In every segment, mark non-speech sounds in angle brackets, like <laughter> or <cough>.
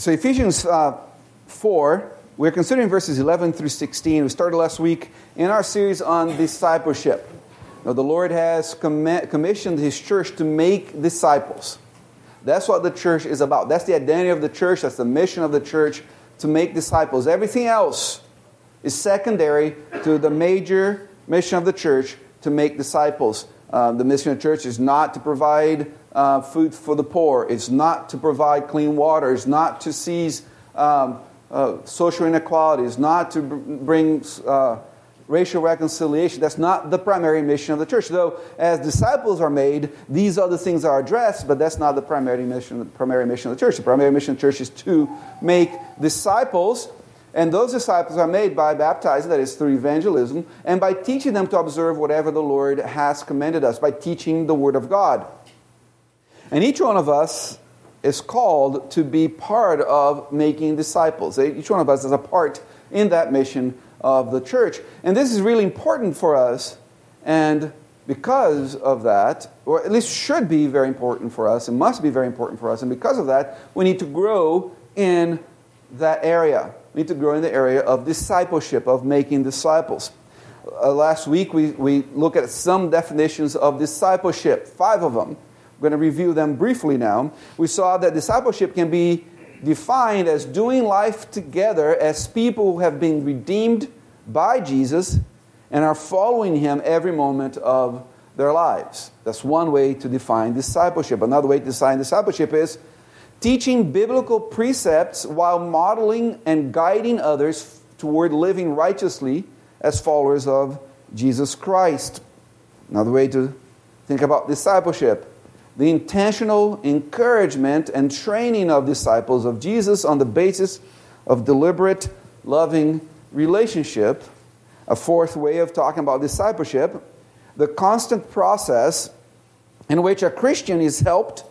So, Ephesians uh, 4, we're considering verses 11 through 16. We started last week in our series on discipleship. Now, the Lord has commissioned His church to make disciples. That's what the church is about. That's the identity of the church. That's the mission of the church to make disciples. Everything else is secondary to the major mission of the church to make disciples. Uh, the mission of church is not to provide uh, food for the poor. It's not to provide clean water. It's not to seize um, uh, social inequality. It's not to bring uh, racial reconciliation. That's not the primary mission of the church. Though, as disciples are made, these other things are addressed, but that's not the primary mission, primary mission of the church. The primary mission of the church is to make disciples. And those disciples are made by baptizing, that is through evangelism, and by teaching them to observe whatever the Lord has commanded us, by teaching the Word of God. And each one of us is called to be part of making disciples. Each one of us is a part in that mission of the church. And this is really important for us. And because of that, or at least should be very important for us, and must be very important for us, and because of that, we need to grow in that area. We need to grow in the area of discipleship, of making disciples. Uh, last week, we, we looked at some definitions of discipleship, five of them. I'm going to review them briefly now. We saw that discipleship can be defined as doing life together as people who have been redeemed by Jesus and are following him every moment of their lives. That's one way to define discipleship. Another way to define discipleship is teaching biblical precepts while modeling and guiding others toward living righteously as followers of Jesus Christ. Another way to think about discipleship the intentional encouragement and training of disciples of Jesus on the basis of deliberate, loving relationship. A fourth way of talking about discipleship, the constant process in which a Christian is helped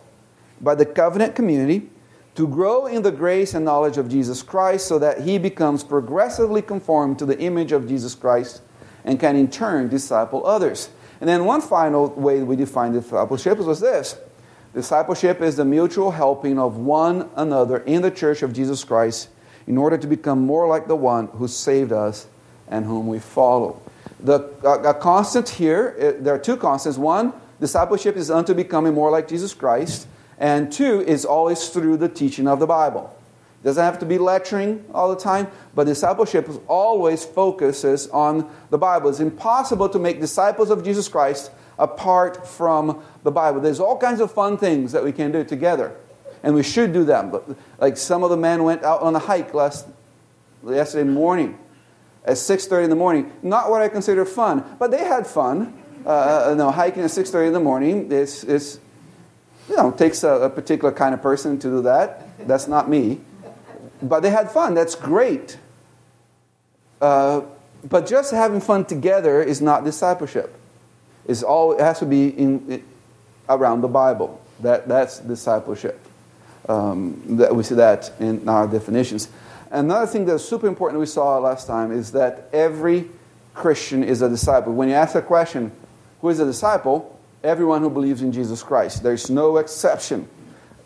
by the covenant community to grow in the grace and knowledge of Jesus Christ so that he becomes progressively conformed to the image of Jesus Christ and can in turn disciple others. And then one final way we define discipleship was this discipleship is the mutual helping of one another in the church of Jesus Christ in order to become more like the one who saved us and whom we follow. The a, a constant here, uh, there are two constants. One, discipleship is unto becoming more like Jesus Christ, and two is always through the teaching of the Bible. It doesn't have to be lecturing all the time, but discipleship always focuses on the Bible. It's impossible to make disciples of Jesus Christ apart from the Bible. There's all kinds of fun things that we can do together, and we should do them. But like some of the men went out on a hike last yesterday morning at 6:30 in the morning. Not what I consider fun, but they had fun. Uh, you know, hiking at 6:30 in the morning is is you know it takes a, a particular kind of person to do that. That's not me but they had fun. That's great. Uh, but just having fun together is not discipleship. It's all, it has to be in, in around the Bible. That, that's discipleship. Um, that we see that in our definitions. Another thing that's super important we saw last time is that every Christian is a disciple. When you ask a question, who is a disciple? Everyone who believes in Jesus Christ. There's no exception.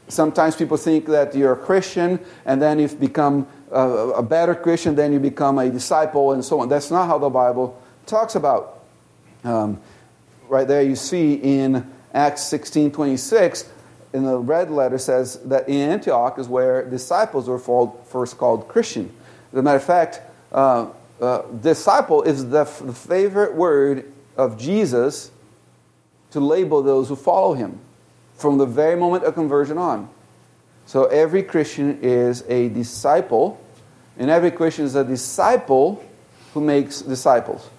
Sometimes people think that you're a Christian and then you've become a, a better Christian, then you become a disciple and so on. That's not how the Bible talks about. Um, right there, you see in Acts 16 26, in the red letter says that in Antioch is where disciples were first called Christian. As a matter of fact, uh, uh, disciple is the, f- the favorite word of Jesus to label those who follow him from the very moment of conversion on. So every Christian is a disciple, and every Christian is a disciple who makes disciples.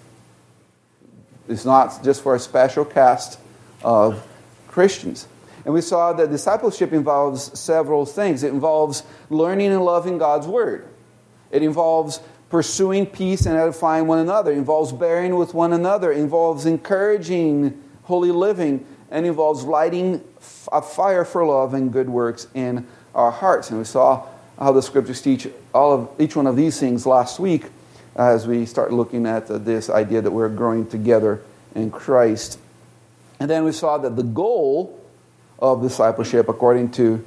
It's not just for a special caste of Christians. And we saw that discipleship involves several things. It involves learning and loving God's Word. It involves pursuing peace and edifying one another. It involves bearing with one another. It involves encouraging holy living and involves lighting a fire for love and good works in our hearts. And we saw how the scriptures teach all of each one of these things last week as we start looking at this idea that we're growing together in Christ. And then we saw that the goal of discipleship, according to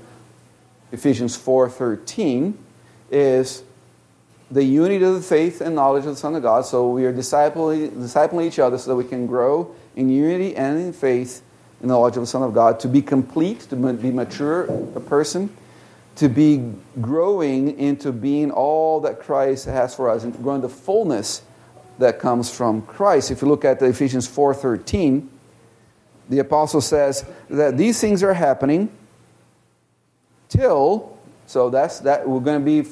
Ephesians 4:13 is the unity of the faith and knowledge of the Son of God. So we are discipling, discipling each other so that we can grow in unity and in faith in the knowledge of the Son of God, to be complete, to be mature, a person, to be growing into being all that Christ has for us, and to grow in the fullness that comes from Christ. If you look at Ephesians 4:13, the apostle says that these things are happening till so that's that we're going to be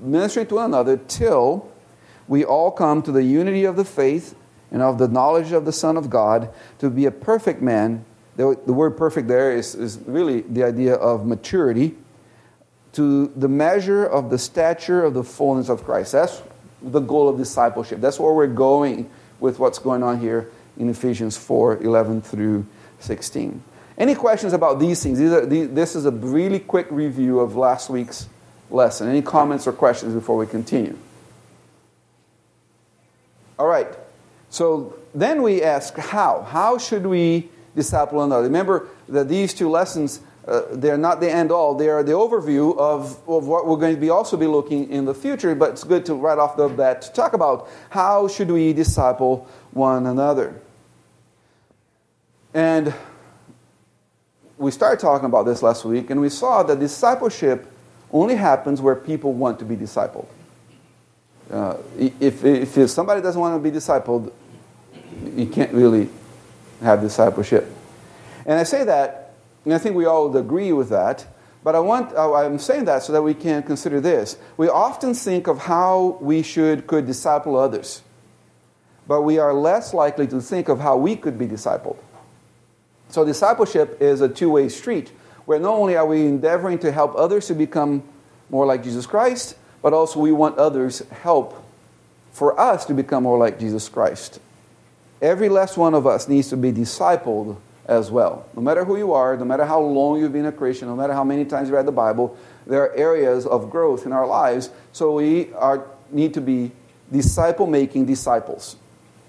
ministering to one another till we all come to the unity of the faith and of the knowledge of the Son of God to be a perfect man. The, the word perfect there is, is really the idea of maturity, to the measure of the stature of the fullness of Christ. That's the goal of discipleship. That's where we're going with what's going on here in Ephesians 4 11 through 16. Any questions about these things? These are, these, this is a really quick review of last week's lesson. Any comments or questions before we continue? All right. So then we ask how? How should we disciple one another? Remember that these two lessons, uh, they're not the end all. They are the overview of, of what we're going to be also be looking in the future, but it's good to right off the bat to talk about how should we disciple one another. And we started talking about this last week, and we saw that discipleship only happens where people want to be discipled. Uh, if, if somebody doesn't want to be discipled, you can't really have discipleship. And I say that, and I think we all would agree with that, but I want, uh, I'm saying that so that we can consider this. We often think of how we should, could disciple others, but we are less likely to think of how we could be discipled. So discipleship is a two-way street where not only are we endeavoring to help others to become more like Jesus Christ, but also we want others help for us to become more like Jesus Christ. Every last one of us needs to be discipled as well. No matter who you are, no matter how long you've been a Christian, no matter how many times you read the Bible, there are areas of growth in our lives. So we are, need to be disciple making disciples.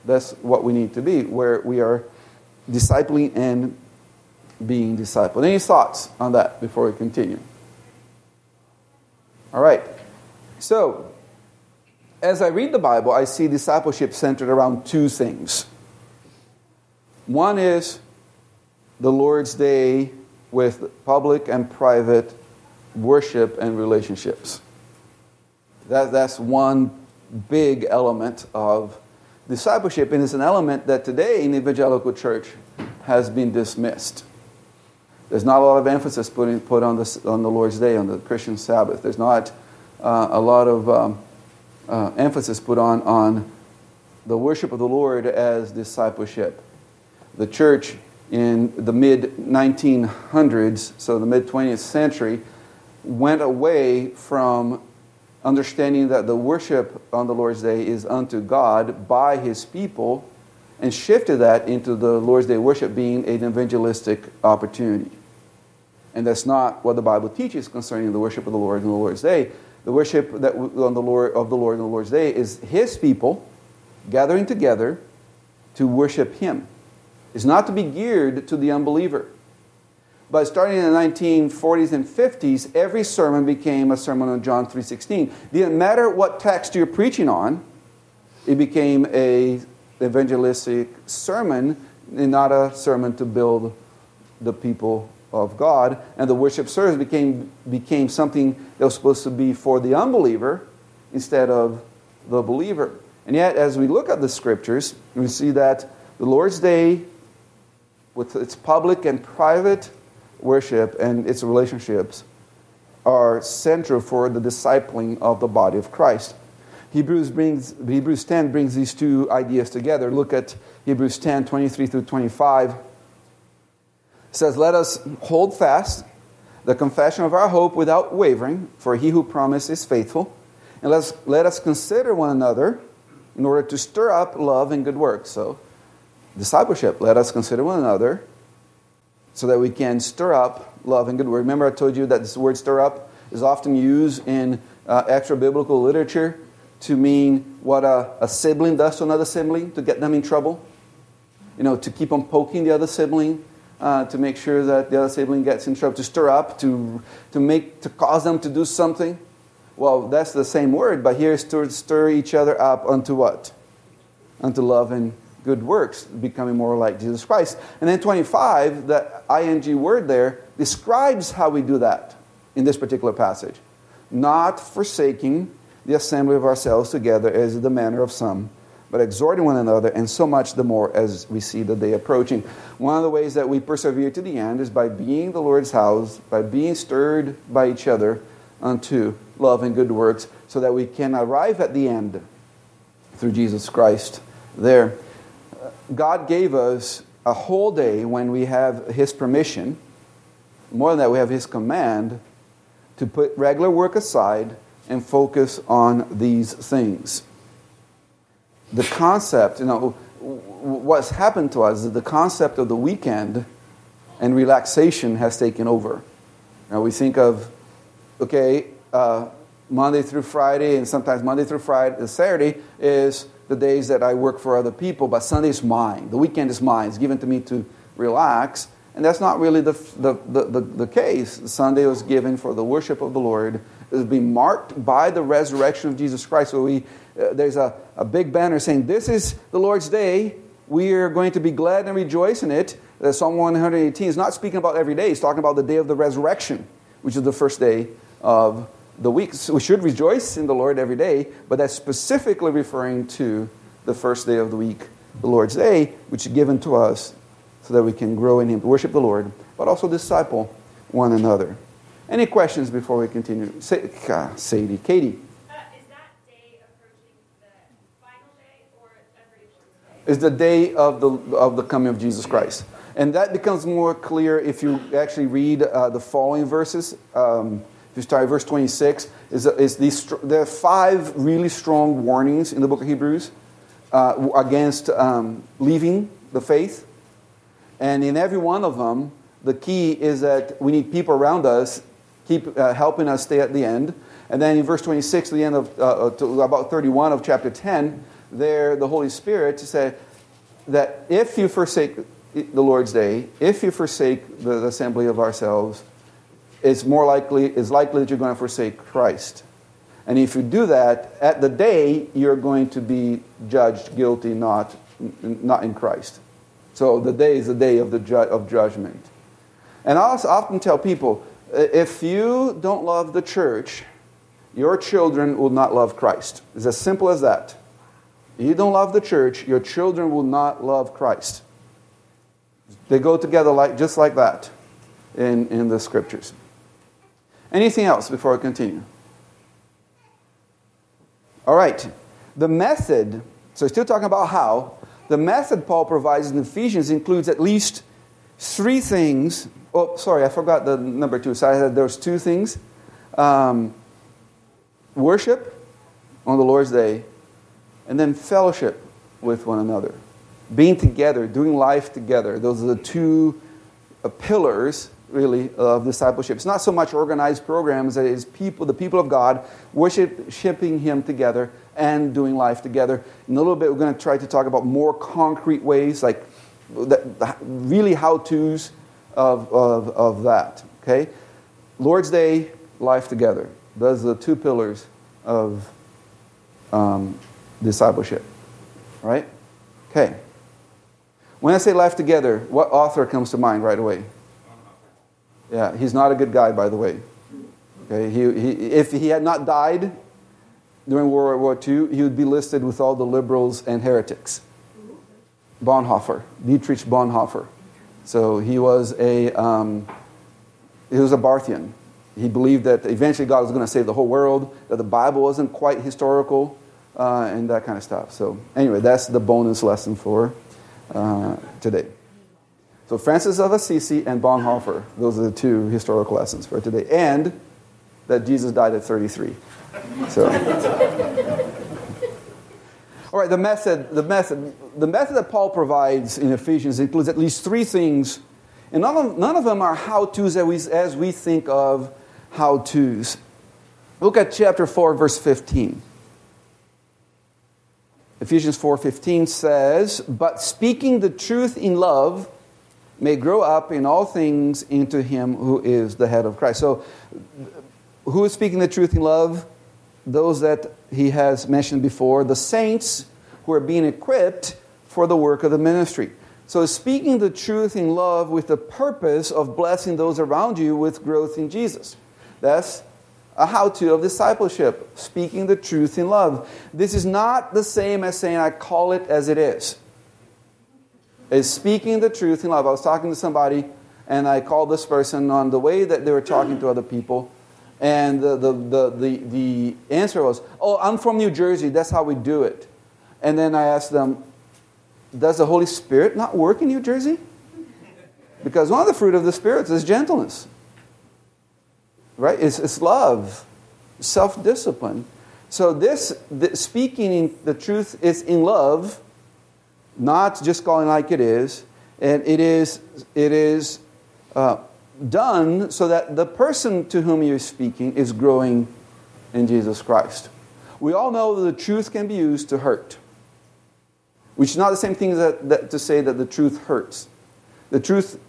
That's what we need to be, where we are discipling and being discipled. Any thoughts on that before we continue? All right. So, as I read the Bible, I see discipleship centered around two things. One is the Lord's Day with public and private worship and relationships. That, that's one big element of discipleship, and it's an element that today in the evangelical church has been dismissed. There's not a lot of emphasis put, in, put on, this, on the Lord's Day, on the Christian Sabbath. There's not uh, a lot of um, uh, emphasis put on, on the worship of the Lord as discipleship. The church in the mid 1900s, so the mid 20th century, went away from understanding that the worship on the Lord's Day is unto God by his people and shifted that into the Lord's Day worship being an evangelistic opportunity. And that's not what the Bible teaches concerning the worship of the Lord on the Lord's Day. The worship that on the Lord of the Lord on the Lord's Day is his people gathering together to worship him. It's not to be geared to the unbeliever. But starting in the 1940s and 50s, every sermon became a sermon on John 3.16. Didn't matter what text you're preaching on, it became a evangelistic sermon and not a sermon to build the people of God. And the worship service became, became something that was supposed to be for the unbeliever instead of the believer. And yet, as we look at the scriptures, we see that the Lord's Day, with its public and private worship and its relationships are central for the discipling of the body of Christ. Hebrews, brings, Hebrews 10 brings these two ideas together. Look at Hebrews 10 23 through 25. It says, Let us hold fast the confession of our hope without wavering, for he who promised is faithful. And let's, let us consider one another in order to stir up love and good works. So, discipleship, let us consider one another so that we can stir up love and good word. Remember, I told you that this word stir up is often used in uh, extra biblical literature to mean what a, a sibling does to another sibling to get them in trouble. You know, to keep on poking the other sibling uh, to make sure that the other sibling gets in trouble, to stir up, to, to, make, to cause them to do something. Well, that's the same word, but here to stir each other up unto what? Unto love and good works, becoming more like Jesus Christ. And then 25, the ing word there, describes how we do that in this particular passage. Not forsaking the assembly of ourselves together as the manner of some, but exhorting one another, and so much the more as we see the day approaching. One of the ways that we persevere to the end is by being the Lord's house, by being stirred by each other unto love and good works, so that we can arrive at the end through Jesus Christ there. God gave us a whole day when we have His permission, more than that, we have His command to put regular work aside and focus on these things the concept, you know, what's happened to us is the concept of the weekend and relaxation has taken over. Now we think of, okay, uh, Monday through Friday, and sometimes Monday through Friday, Saturday is the days that I work for other people, but Sunday is mine. The weekend is mine. It's given to me to relax. And that's not really the, the, the, the, the case. Sunday was given for the worship of the Lord. It was being marked by the resurrection of Jesus Christ. So we uh, there's a, a big banner saying, This is the Lord's day. We are going to be glad and rejoice in it. Uh, Psalm 118 is not speaking about every day, it's talking about the day of the resurrection, which is the first day of the week. So we should rejoice in the Lord every day, but that's specifically referring to the first day of the week, the Lord's day, which is given to us so that we can grow in Him, worship the Lord, but also disciple one another. Any questions before we continue? Sadie, Katie. Uh, is, that day approaching the final day or every Lord's day is the day of the, of the coming of Jesus Christ. And that becomes more clear if you actually read uh, the following verses. Um, start verse 26, is, is these, there are five really strong warnings in the book of Hebrews uh, against um, leaving the faith. And in every one of them, the key is that we need people around us keep uh, helping us stay at the end. And then in verse 26, the end of uh, uh about 31 of chapter 10, there the Holy Spirit to say that if you forsake the Lord's day, if you forsake the assembly of ourselves, it's more likely, it's likely that you're going to forsake Christ. And if you do that, at the day, you're going to be judged guilty, not, not in Christ. So the day is the day of, the ju- of judgment. And I also often tell people if you don't love the church, your children will not love Christ. It's as simple as that you don't love the church, your children will not love Christ. They go together like, just like that in, in the scriptures. Anything else before I continue? All right. The method, so still talking about how, the method Paul provides in Ephesians includes at least three things. Oh, sorry, I forgot the number two. So I had those two things um, worship on the Lord's day and then fellowship with one another. Being together, doing life together. Those are the two pillars, really, of discipleship. It's not so much organized programs, it is people, the people of God, worshiping Him together and doing life together. In a little bit, we're going to try to talk about more concrete ways, like that, really how to's of, of, of that. Okay? Lord's Day, life together. Those are the two pillars of um, discipleship. Right? Okay. When I say life together, what author comes to mind right away? Yeah, he's not a good guy, by the way. Okay, he, he, if he had not died during World War II, he would be listed with all the liberals and heretics. Bonhoeffer, Dietrich Bonhoeffer. So he was a um, he was a Barthian. He believed that eventually God was going to save the whole world. That the Bible wasn't quite historical uh, and that kind of stuff. So, anyway, that's the bonus lesson for uh, today. So, Francis of Assisi and Bonhoeffer, those are the two historical lessons for today. And that Jesus died at 33. So. <laughs> All right, the method, the method, the method that Paul provides in Ephesians includes at least three things, and none of, none of them are how-tos as we, as we think of how-tos. Look at chapter 4, verse 15. Ephesians 4:15 says, "But speaking the truth in love may grow up in all things into him who is the head of Christ. So, who is speaking the truth in love? Those that he has mentioned before, the saints who are being equipped for the work of the ministry. So, speaking the truth in love with the purpose of blessing those around you with growth in Jesus. That's a how to of discipleship, speaking the truth in love. This is not the same as saying, I call it as it is is speaking the truth in love. I was talking to somebody, and I called this person on the way that they were talking to other people, and the, the, the, the, the answer was, Oh, I'm from New Jersey, that's how we do it. And then I asked them, Does the Holy Spirit not work in New Jersey? Because one of the fruit of the Spirit is gentleness, right? It's, it's love, self discipline. So, this, this speaking the truth is in love not just calling like it is. And it is, it is uh, done so that the person to whom you're speaking is growing in Jesus Christ. We all know that the truth can be used to hurt, which is not the same thing that, that to say that the truth hurts. The truth,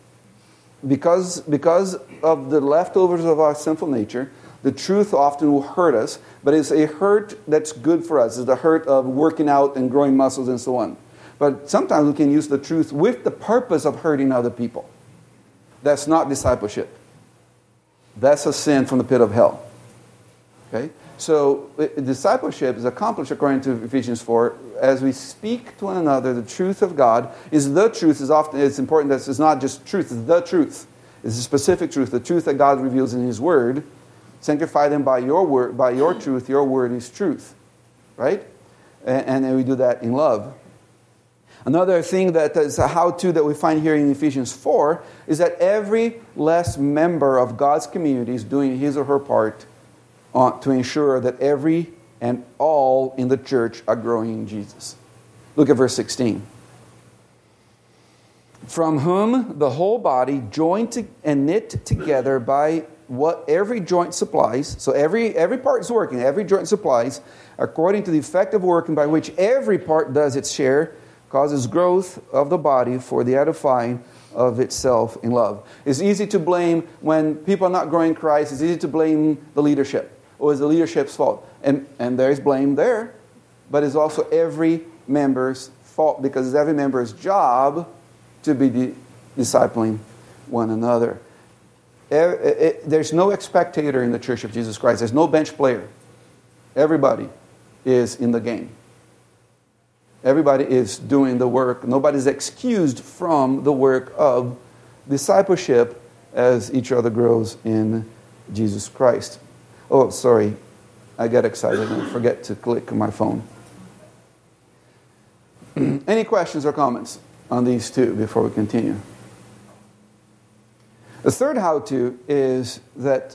because, because of the leftovers of our sinful nature, the truth often will hurt us, but it's a hurt that's good for us. It's the hurt of working out and growing muscles and so on. But sometimes we can use the truth with the purpose of hurting other people. That's not discipleship. That's a sin from the pit of hell. Okay? So discipleship is accomplished according to Ephesians 4 as we speak to one another the truth of God is the truth is often it's important that it's not just truth, it's the truth. It's a specific truth, the truth that God reveals in his word. Sanctify them by your word, by your truth. Your word is truth. Right? And, and we do that in love. Another thing that is a how to that we find here in Ephesians 4 is that every last member of God's community is doing his or her part to ensure that every and all in the church are growing in Jesus. Look at verse 16. From whom the whole body, joined and knit together by what every joint supplies, so every, every part is working, every joint supplies, according to the effective working by which every part does its share causes growth of the body for the edifying of itself in love. It's easy to blame when people are not growing Christ, it's easy to blame the leadership. Or it's the leadership's fault. And, and there's blame there, but it's also every member's fault because it's every member's job to be de- discipling one another. There's no spectator in the Church of Jesus Christ, there's no bench player. Everybody is in the game. Everybody is doing the work. Nobody's excused from the work of discipleship as each other grows in Jesus Christ. Oh, sorry. I got excited and forget to click my phone. <clears throat> Any questions or comments on these two before we continue? The third how to is that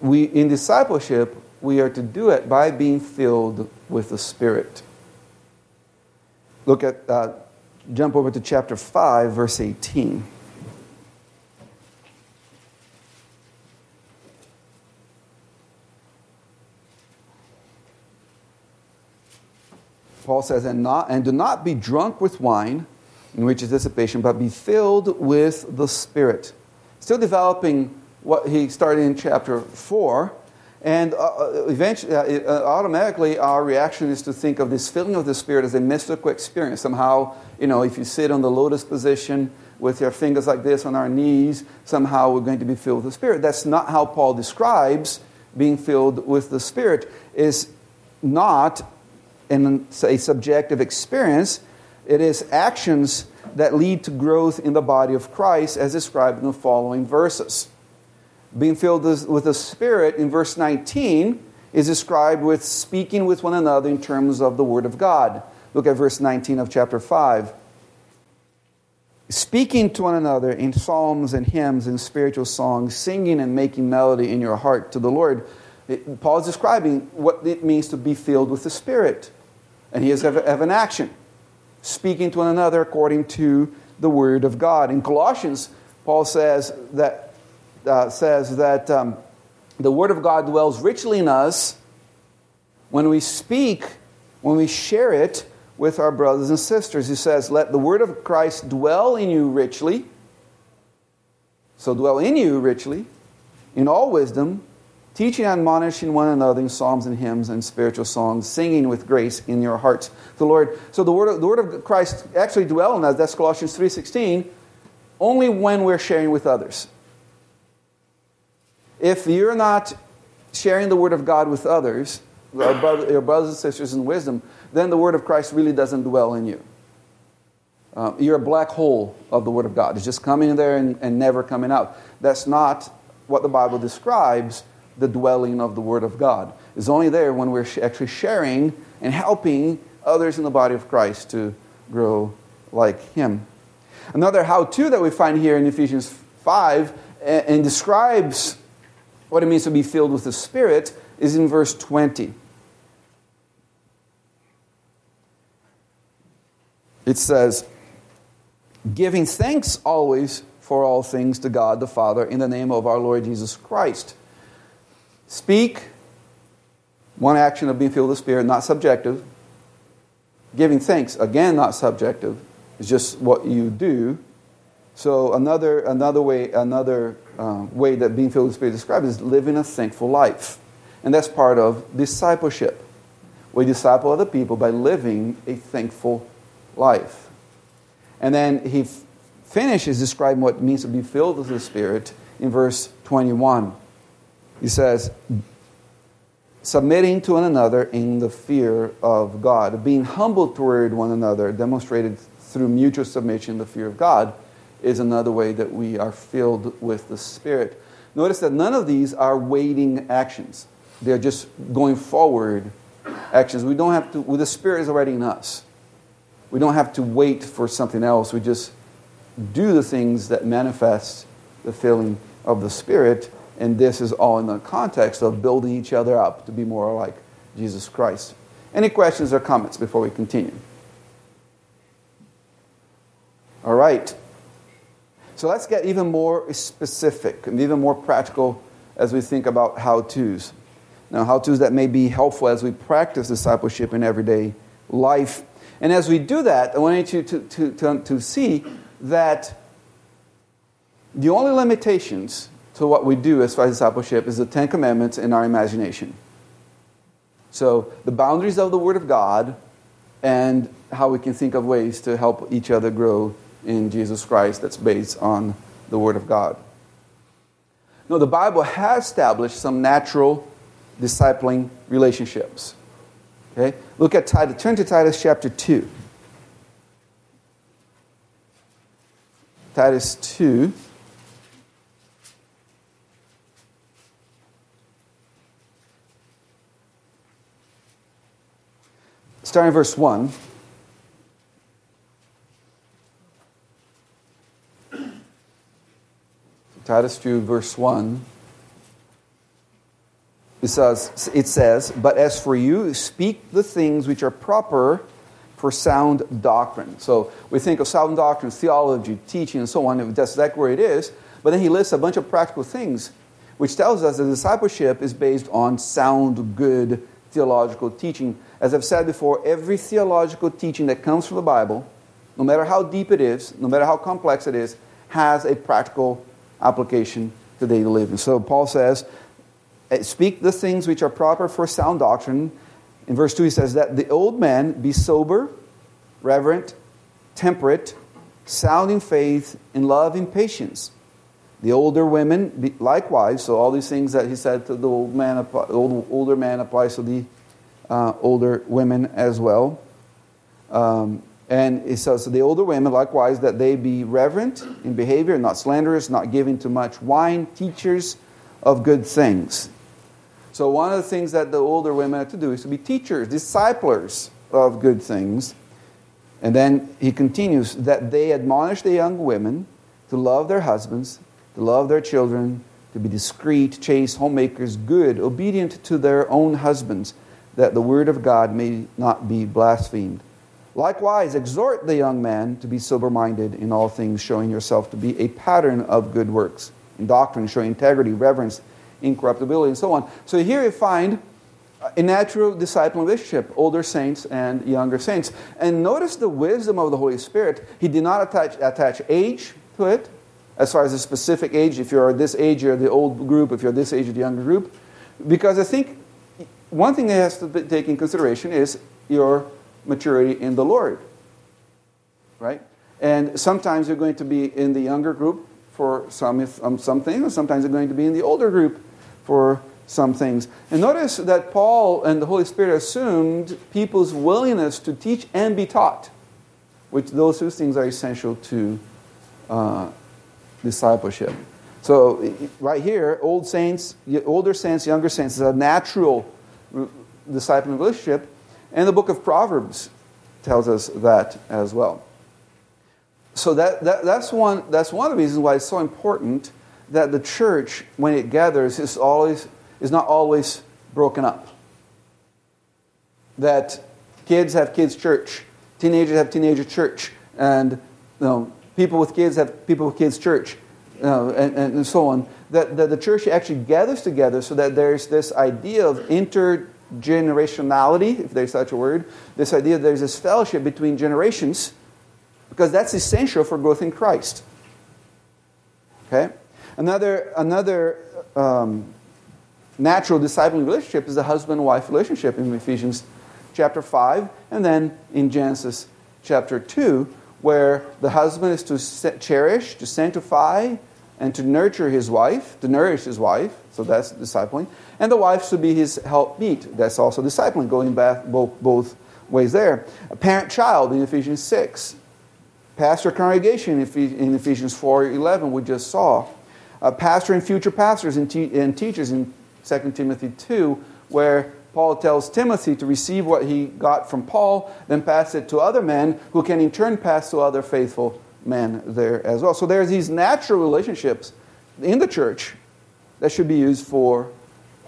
we in discipleship we are to do it by being filled with the Spirit. Look at, uh, jump over to chapter 5, verse 18. Paul says, and, not, and do not be drunk with wine, in which is dissipation, but be filled with the Spirit. Still developing what he started in chapter 4, and uh, uh, eventually, uh, uh, automatically, our reaction is to think of this filling of the Spirit as a mystical experience. Somehow, you know, if you sit on the lotus position with your fingers like this on our knees, somehow we're going to be filled with the Spirit. That's not how Paul describes being filled with the Spirit. Is not in a subjective experience. It is actions that lead to growth in the body of Christ, as described in the following verses being filled with the Spirit in verse 19 is described with speaking with one another in terms of the Word of God. Look at verse 19 of chapter 5. Speaking to one another in psalms and hymns and spiritual songs, singing and making melody in your heart to the Lord. Paul is describing what it means to be filled with the Spirit. And he has an action, speaking to one another according to the Word of God. In Colossians, Paul says that uh, says that um, the Word of God dwells richly in us when we speak, when we share it with our brothers and sisters. He says, Let the word of Christ dwell in you richly. So, dwell in you richly, in all wisdom, teaching and admonishing one another in psalms and hymns and spiritual songs, singing with grace in your hearts. The Lord. So the word of, the word of Christ actually dwells in us. That's Colossians three sixteen. Only when we're sharing with others. If you're not sharing the word of God with others, your brothers and sisters in wisdom, then the word of Christ really doesn't dwell in you. Um, you're a black hole of the word of God. It's just coming in there and, and never coming out. That's not what the Bible describes the dwelling of the word of God. It's only there when we're actually sharing and helping others in the body of Christ to grow like Him. Another how to that we find here in Ephesians 5 and, and describes what it means to be filled with the Spirit is in verse 20. It says, Giving thanks always for all things to God the Father in the name of our Lord Jesus Christ. Speak, one action of being filled with the Spirit, not subjective. Giving thanks, again, not subjective. is just what you do. So another, another way, another uh, way that being filled with the Spirit is described is living a thankful life. And that's part of discipleship. We disciple other people by living a thankful life. And then he f- finishes describing what it means to be filled with the Spirit in verse 21. He says, submitting to one another in the fear of God, being humble toward one another, demonstrated through mutual submission, in the fear of God, is another way that we are filled with the Spirit. Notice that none of these are waiting actions. They're just going forward actions. We don't have to, well, the Spirit is already in us. We don't have to wait for something else. We just do the things that manifest the filling of the Spirit. And this is all in the context of building each other up to be more like Jesus Christ. Any questions or comments before we continue? All right. So let's get even more specific and even more practical as we think about how to's. Now, how to's that may be helpful as we practice discipleship in everyday life. And as we do that, I want you to, to, to, to see that the only limitations to what we do as far as discipleship is the Ten Commandments in our imagination. So, the boundaries of the Word of God and how we can think of ways to help each other grow in Jesus Christ that's based on the Word of God. No, the Bible has established some natural discipling relationships. Okay? Look at Titus. Turn to Titus chapter 2. Titus 2. Starting verse 1. Titus 2, verse 1. It says, it says, But as for you, speak the things which are proper for sound doctrine. So we think of sound doctrine, theology, teaching, and so on. and That's exactly where it is. But then he lists a bunch of practical things, which tells us that discipleship is based on sound, good theological teaching. As I've said before, every theological teaching that comes from the Bible, no matter how deep it is, no matter how complex it is, has a practical application to daily living. So Paul says, eh, Speak the things which are proper for sound doctrine. In verse 2, he says that the old man be sober, reverent, temperate, sound in faith, in love, in patience. The older women, likewise, so all these things that he said to the old man, old, older man applies to the uh, older women as well. Um, and says to the older women, likewise, that they be reverent in behavior, not slanderous, not giving too much wine, teachers of good things. So, one of the things that the older women have to do is to be teachers, disciplers of good things. And then he continues that they admonish the young women to love their husbands, to love their children, to be discreet, chaste, homemakers, good, obedient to their own husbands, that the word of God may not be blasphemed. Likewise, exhort the young man to be sober minded in all things, showing yourself to be a pattern of good works, in doctrine, showing integrity, reverence, incorruptibility, and so on. So here you find a natural discipling relationship, older saints and younger saints. And notice the wisdom of the Holy Spirit. He did not attach, attach age to it, as far as a specific age. If you're this age, you're the old group. If you're this age, you're the younger group. Because I think one thing that has to be taken in consideration is your maturity in the Lord. Right? And sometimes you're going to be in the younger group for some, um, some things, and sometimes you're going to be in the older group for some things. And notice that Paul and the Holy Spirit assumed people's willingness to teach and be taught, which those two things are essential to uh, discipleship. So, right here, old saints, older saints, younger saints is a natural discipling relationship. And the book of Proverbs tells us that as well. So, that, that, that's, one, that's one of the reasons why it's so important that the church, when it gathers, is, always, is not always broken up. That kids have kids' church, teenagers have teenager church, and you know, people with kids have people with kids' church uh, and, and, so on, that, that the church actually gathers together so that there's this idea of intergenerationality, if there's such a word, this idea that there's this fellowship between generations, because that's essential for growth in Christ. Okay? Another, another um, natural discipling relationship is the husband wife relationship in Ephesians chapter 5, and then in Genesis chapter 2, where the husband is to cherish, to sanctify, and to nurture his wife, to nourish his wife. So that's discipling. And the wife should be his helpmeet. That's also discipling, going back both, both ways there. A parent child in Ephesians 6. Pastor congregation in Ephesians 4 11, we just saw. A pastor and future pastors and, te- and teachers in 2 Timothy 2, where Paul tells Timothy to receive what he got from Paul, then pass it to other men who can in turn pass to other faithful men there as well. So there's these natural relationships in the church that should be used for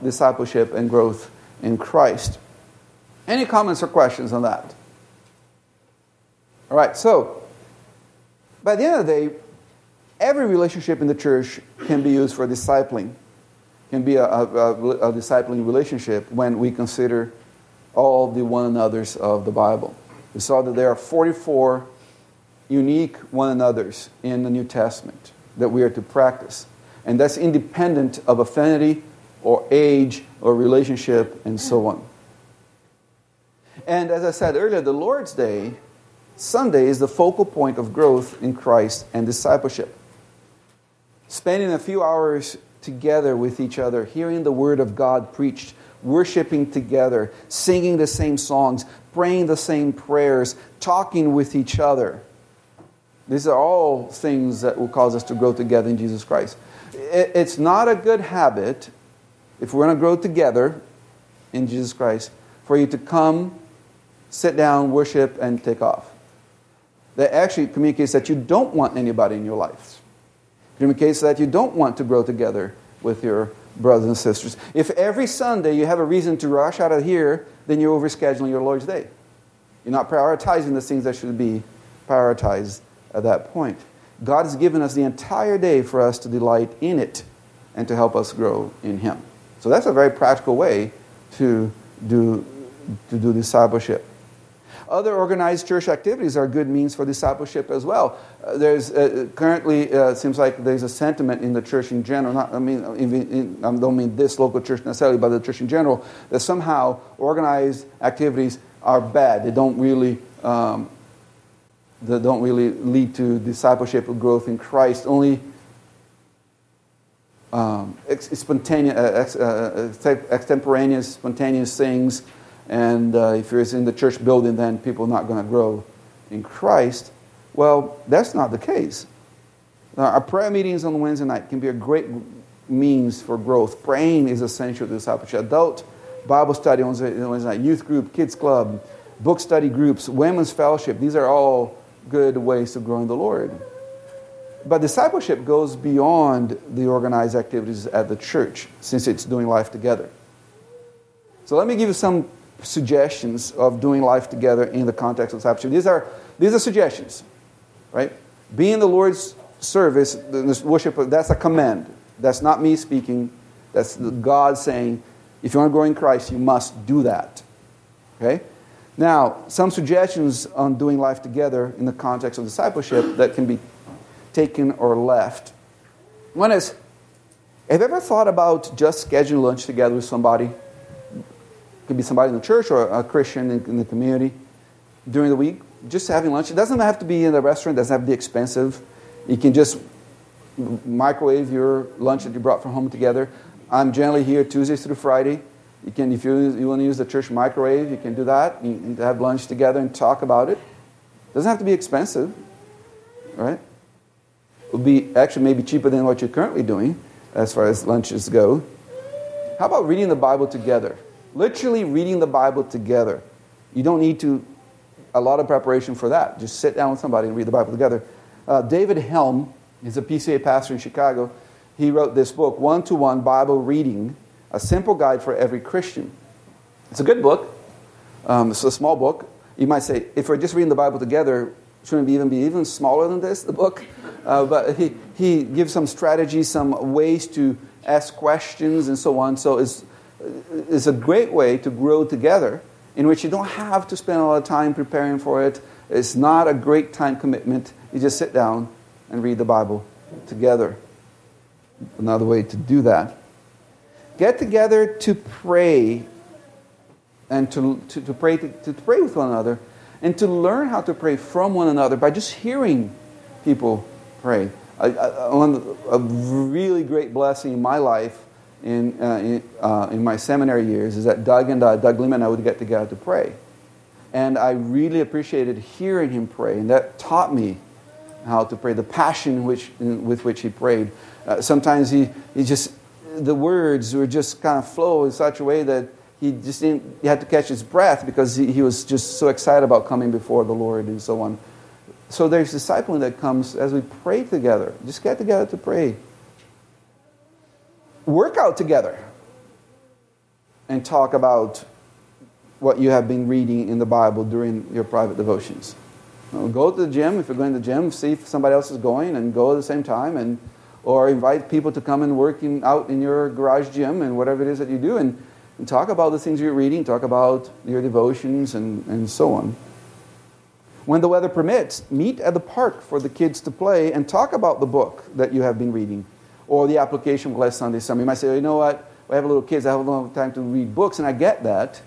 discipleship and growth in Christ. Any comments or questions on that? All right, so by the end of the day, every relationship in the church can be used for discipling, can be a, a, a, a discipling relationship when we consider all the one another's of the Bible. We saw that there are 44 unique one another's in the New Testament that we are to practice. And that's independent of affinity or age or relationship and so on. And as I said earlier, the Lord's Day, Sunday, is the focal point of growth in Christ and discipleship. Spending a few hours together with each other, hearing the Word of God preached, worshiping together, singing the same songs, praying the same prayers, talking with each other these are all things that will cause us to grow together in Jesus Christ. It's not a good habit, if we're going to grow together in Jesus Christ, for you to come, sit down, worship, and take off. That actually communicates that you don't want anybody in your life. It communicates that you don't want to grow together with your brothers and sisters. If every Sunday you have a reason to rush out of here, then you're overscheduling your Lord's Day. You're not prioritizing the things that should be prioritized at that point. God has given us the entire day for us to delight in it and to help us grow in Him. So that's a very practical way to do, to do discipleship. Other organized church activities are good means for discipleship as well. Uh, there's uh, currently uh, seems like there's a sentiment in the church in general. Not, I mean, in, in, I don't mean this local church necessarily, but the church in general, that somehow organized activities are bad. They don't really um, that don't really lead to discipleship or growth in Christ. Only um, spontaneous, uh, uh, uh extemporaneous, spontaneous things. And uh, if you're in the church building, then people are not going to grow in Christ. Well, that's not the case. Our prayer meetings on Wednesday night can be a great means for growth. Praying is essential to discipleship. Adult Bible study on Wednesday night, youth group, kids club, book study groups, women's fellowship. These are all good ways to grow in the Lord. But discipleship goes beyond the organized activities at the church since it's doing life together. So let me give you some suggestions of doing life together in the context of discipleship. These are, these are suggestions, right? Be in the Lord's service, the worship, that's a command. That's not me speaking. That's God saying, If you want to grow in Christ, you must do that. Okay? Now, some suggestions on doing life together in the context of discipleship that can be taken or left. One is have you ever thought about just scheduling lunch together with somebody? It could be somebody in the church or a Christian in, the community during the week. Just having lunch. It doesn't have to be in a restaurant, it doesn't have to be expensive. You can just microwave your lunch that you brought from home together. I'm generally here Tuesdays through Friday. You can, if you, you want to use the church microwave, you can do that. You have lunch together and talk about it. it doesn't have to be expensive, right? It would be actually maybe cheaper than what you're currently doing as far as lunches go. How about reading the Bible together? Literally reading the Bible together. You don't need to a lot of preparation for that. Just sit down with somebody and read the Bible together. Uh, David Helm is a PCA pastor in Chicago. He wrote this book, One to One Bible Reading A Simple Guide for Every Christian. It's a good book. Um, it's a small book. You might say, if we're just reading the Bible together, shouldn't it even be even smaller than this, the book? Uh, but he, he gives some strategies, some ways to ask questions, and so on. So it's, it's a great way to grow together in which you don't have to spend a lot of time preparing for it. It's not a great time commitment. You just sit down and read the Bible together. Another way to do that. Get together to pray and to, to, to pray to, to pray with one another and to learn how to pray from one another by just hearing people pray. I, I, a really great blessing in my life in, uh, in, uh, in, my seminary years is that Doug and uh, Doug Lehman and I would get together to pray. And I really appreciated hearing him pray, and that taught me how to pray, the passion which, with which he prayed. Uh, sometimes he, he just, the words were just kind of flow in such a way that he just didn't, he had to catch his breath because he, he was just so excited about coming before the Lord and so on. So there's discipling that comes as we pray together. Just get together to pray. Work out together and talk about what you have been reading in the Bible during your private devotions. Go to the gym if you're going to the gym. See if somebody else is going, and go at the same time, and or invite people to come and work in, out in your garage gym and whatever it is that you do, and, and talk about the things you're reading. Talk about your devotions and, and so on. When the weather permits, meet at the park for the kids to play and talk about the book that you have been reading or the application last Sunday. Some you might say, you know what, I have little kids, I have a long time to read books, and I get that,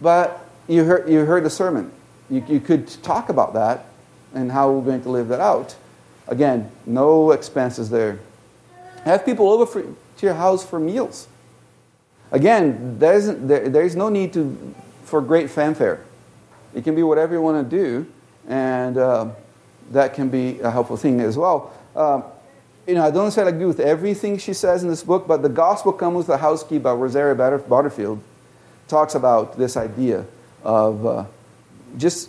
but you heard, you heard the sermon. You, you could talk about that and how we're going to live that out. Again, no expenses there. Have people over for, to your house for meals. Again, there, isn't, there, there is no need to, for great fanfare. It can be whatever you want to do, and uh, that can be a helpful thing as well. Uh, you know, I don't necessarily agree with everything she says in this book, but the Gospel Comes with a House Key by Rosaria Butterfield talks about this idea of uh, just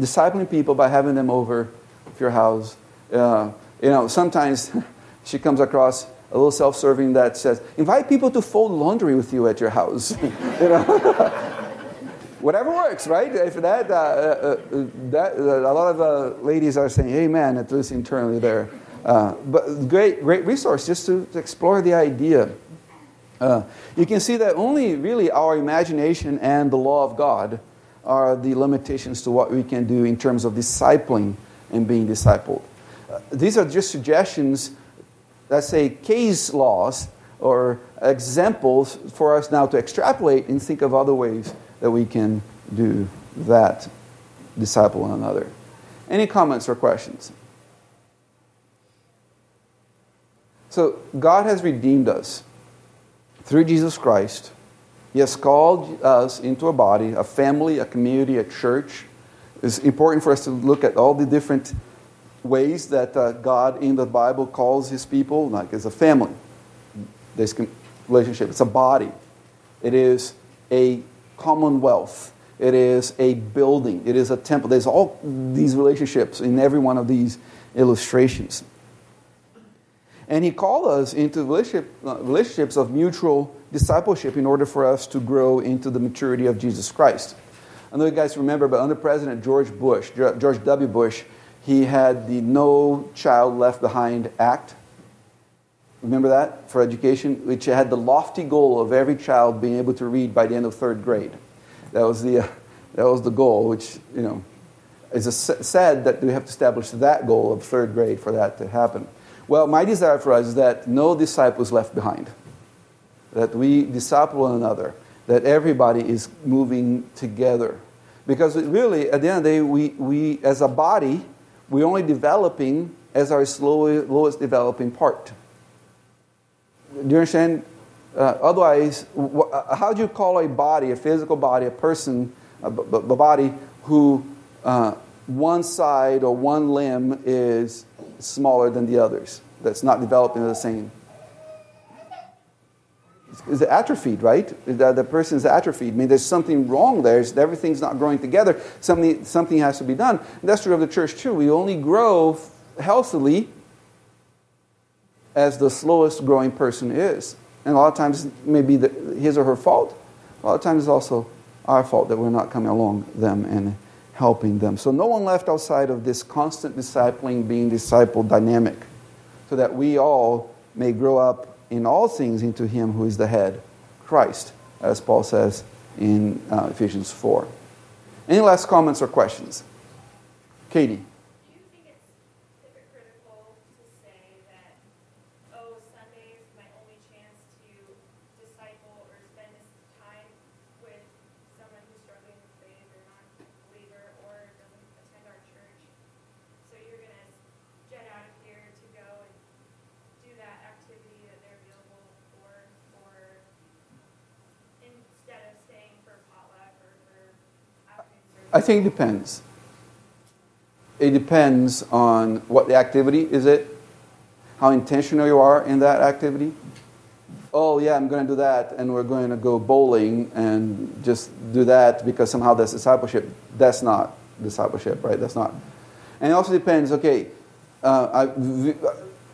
discipling people by having them over to your house. Uh, you know, sometimes <laughs> she comes across a little self-serving that says, invite people to fold laundry with you at your house. <laughs> you know? <laughs> Whatever works, right? If that, uh, uh, uh that uh, a lot of ladies are saying amen, at least internally there. but great, great resource just to, to explore the idea. Uh, you can see that only really our imagination and the law of God are the limitations to what we can do in terms of discipling and being discipled. Uh, these are just suggestions, let's say, case laws or examples for us now to extrapolate and think of other ways that we can do that, disciple one another. Any comments or questions? So, God has redeemed us through Jesus Christ he has called us into a body, a family, a community, a church. It's important for us to look at all the different ways that uh, God in the Bible calls his people, like as a family. This relationship, it's a body. It is a commonwealth. It is a building. It is a temple. There's all these relationships in every one of these illustrations. And he called us into relationship, uh, relationships of mutual discipleship in order for us to grow into the maturity of Jesus Christ. I know you guys remember, but under President George Bush, George W. Bush, he had the No Child Left Behind Act. Remember that for education, which had the lofty goal of every child being able to read by the end of third grade. That was the, uh, that was the goal, which, you know, is sad that we have to establish that goal of third grade for that to happen. Well, my desire for us is that no disciples left behind, that we disciple one another, that everybody is moving together. Because really, at the end of the day, we, we as a body, we're only developing as our slowest, lowest developing part. Do you understand? Uh, otherwise, wh- uh, how do you call a body, a physical body, a person, a, body who uh, one side or one limb is smaller than the others, that's not developing the same? Is atrophied, right? The, the person is atrophied. I mean, there's something wrong there. Everything's not growing together. Something, something has to be done. And that's true of the church, too. We only grow healthily as the slowest growing person is. And a lot of times, maybe the, his or her fault. A lot of times, it's also our fault that we're not coming along them and helping them. So, no one left outside of this constant discipling, being discipled dynamic, so that we all may grow up in all things into Him who is the head, Christ, as Paul says in uh, Ephesians 4. Any last comments or questions? Katie. Think it depends. It depends on what the activity is it, how intentional you are in that activity. Oh yeah, I'm going to do that, and we're going to go bowling and just do that because somehow that's discipleship. That's not discipleship, right? That's not. And it also depends. Okay, uh, I,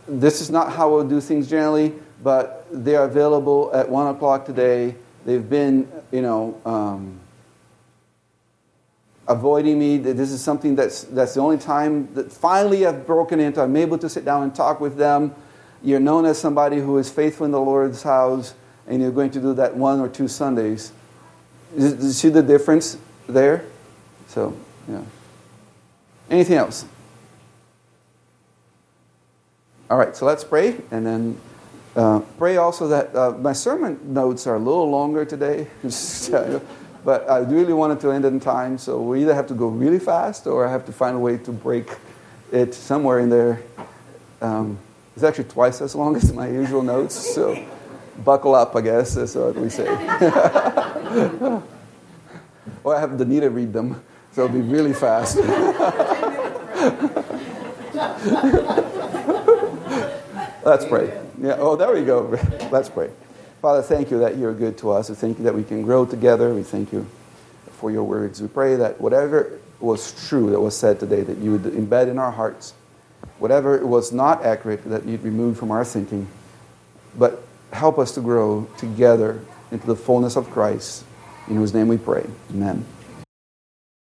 this is not how we'll do things generally, but they are available at one o'clock today. They've been, you know. Um, avoiding me. This is something that's, that's the only time that finally I've broken into. I'm able to sit down and talk with them. You're known as somebody who is faithful in the Lord's house, and you're going to do that one or two Sundays. Do you see the difference there? So, yeah. Anything else? All right, so let's pray, and then uh, pray also that uh, my sermon notes are a little longer today. <laughs> But I really wanted to end in time, so we either have to go really fast or I have to find a way to break it somewhere in there. Um, it's actually twice as long <laughs> as my usual notes, so buckle up, I guess, that's what we say. <laughs> or I have Danita read them, so it'll be really fast. <laughs> Let's pray. Yeah, oh, there we go. Let's pray. Father, thank you that you're good to us. We thank you that we can grow together. We thank you for your words. We pray that whatever was true that was said today, that you would embed in our hearts. Whatever was not accurate, that you'd remove from our thinking. But help us to grow together into the fullness of Christ, in whose name we pray. Amen.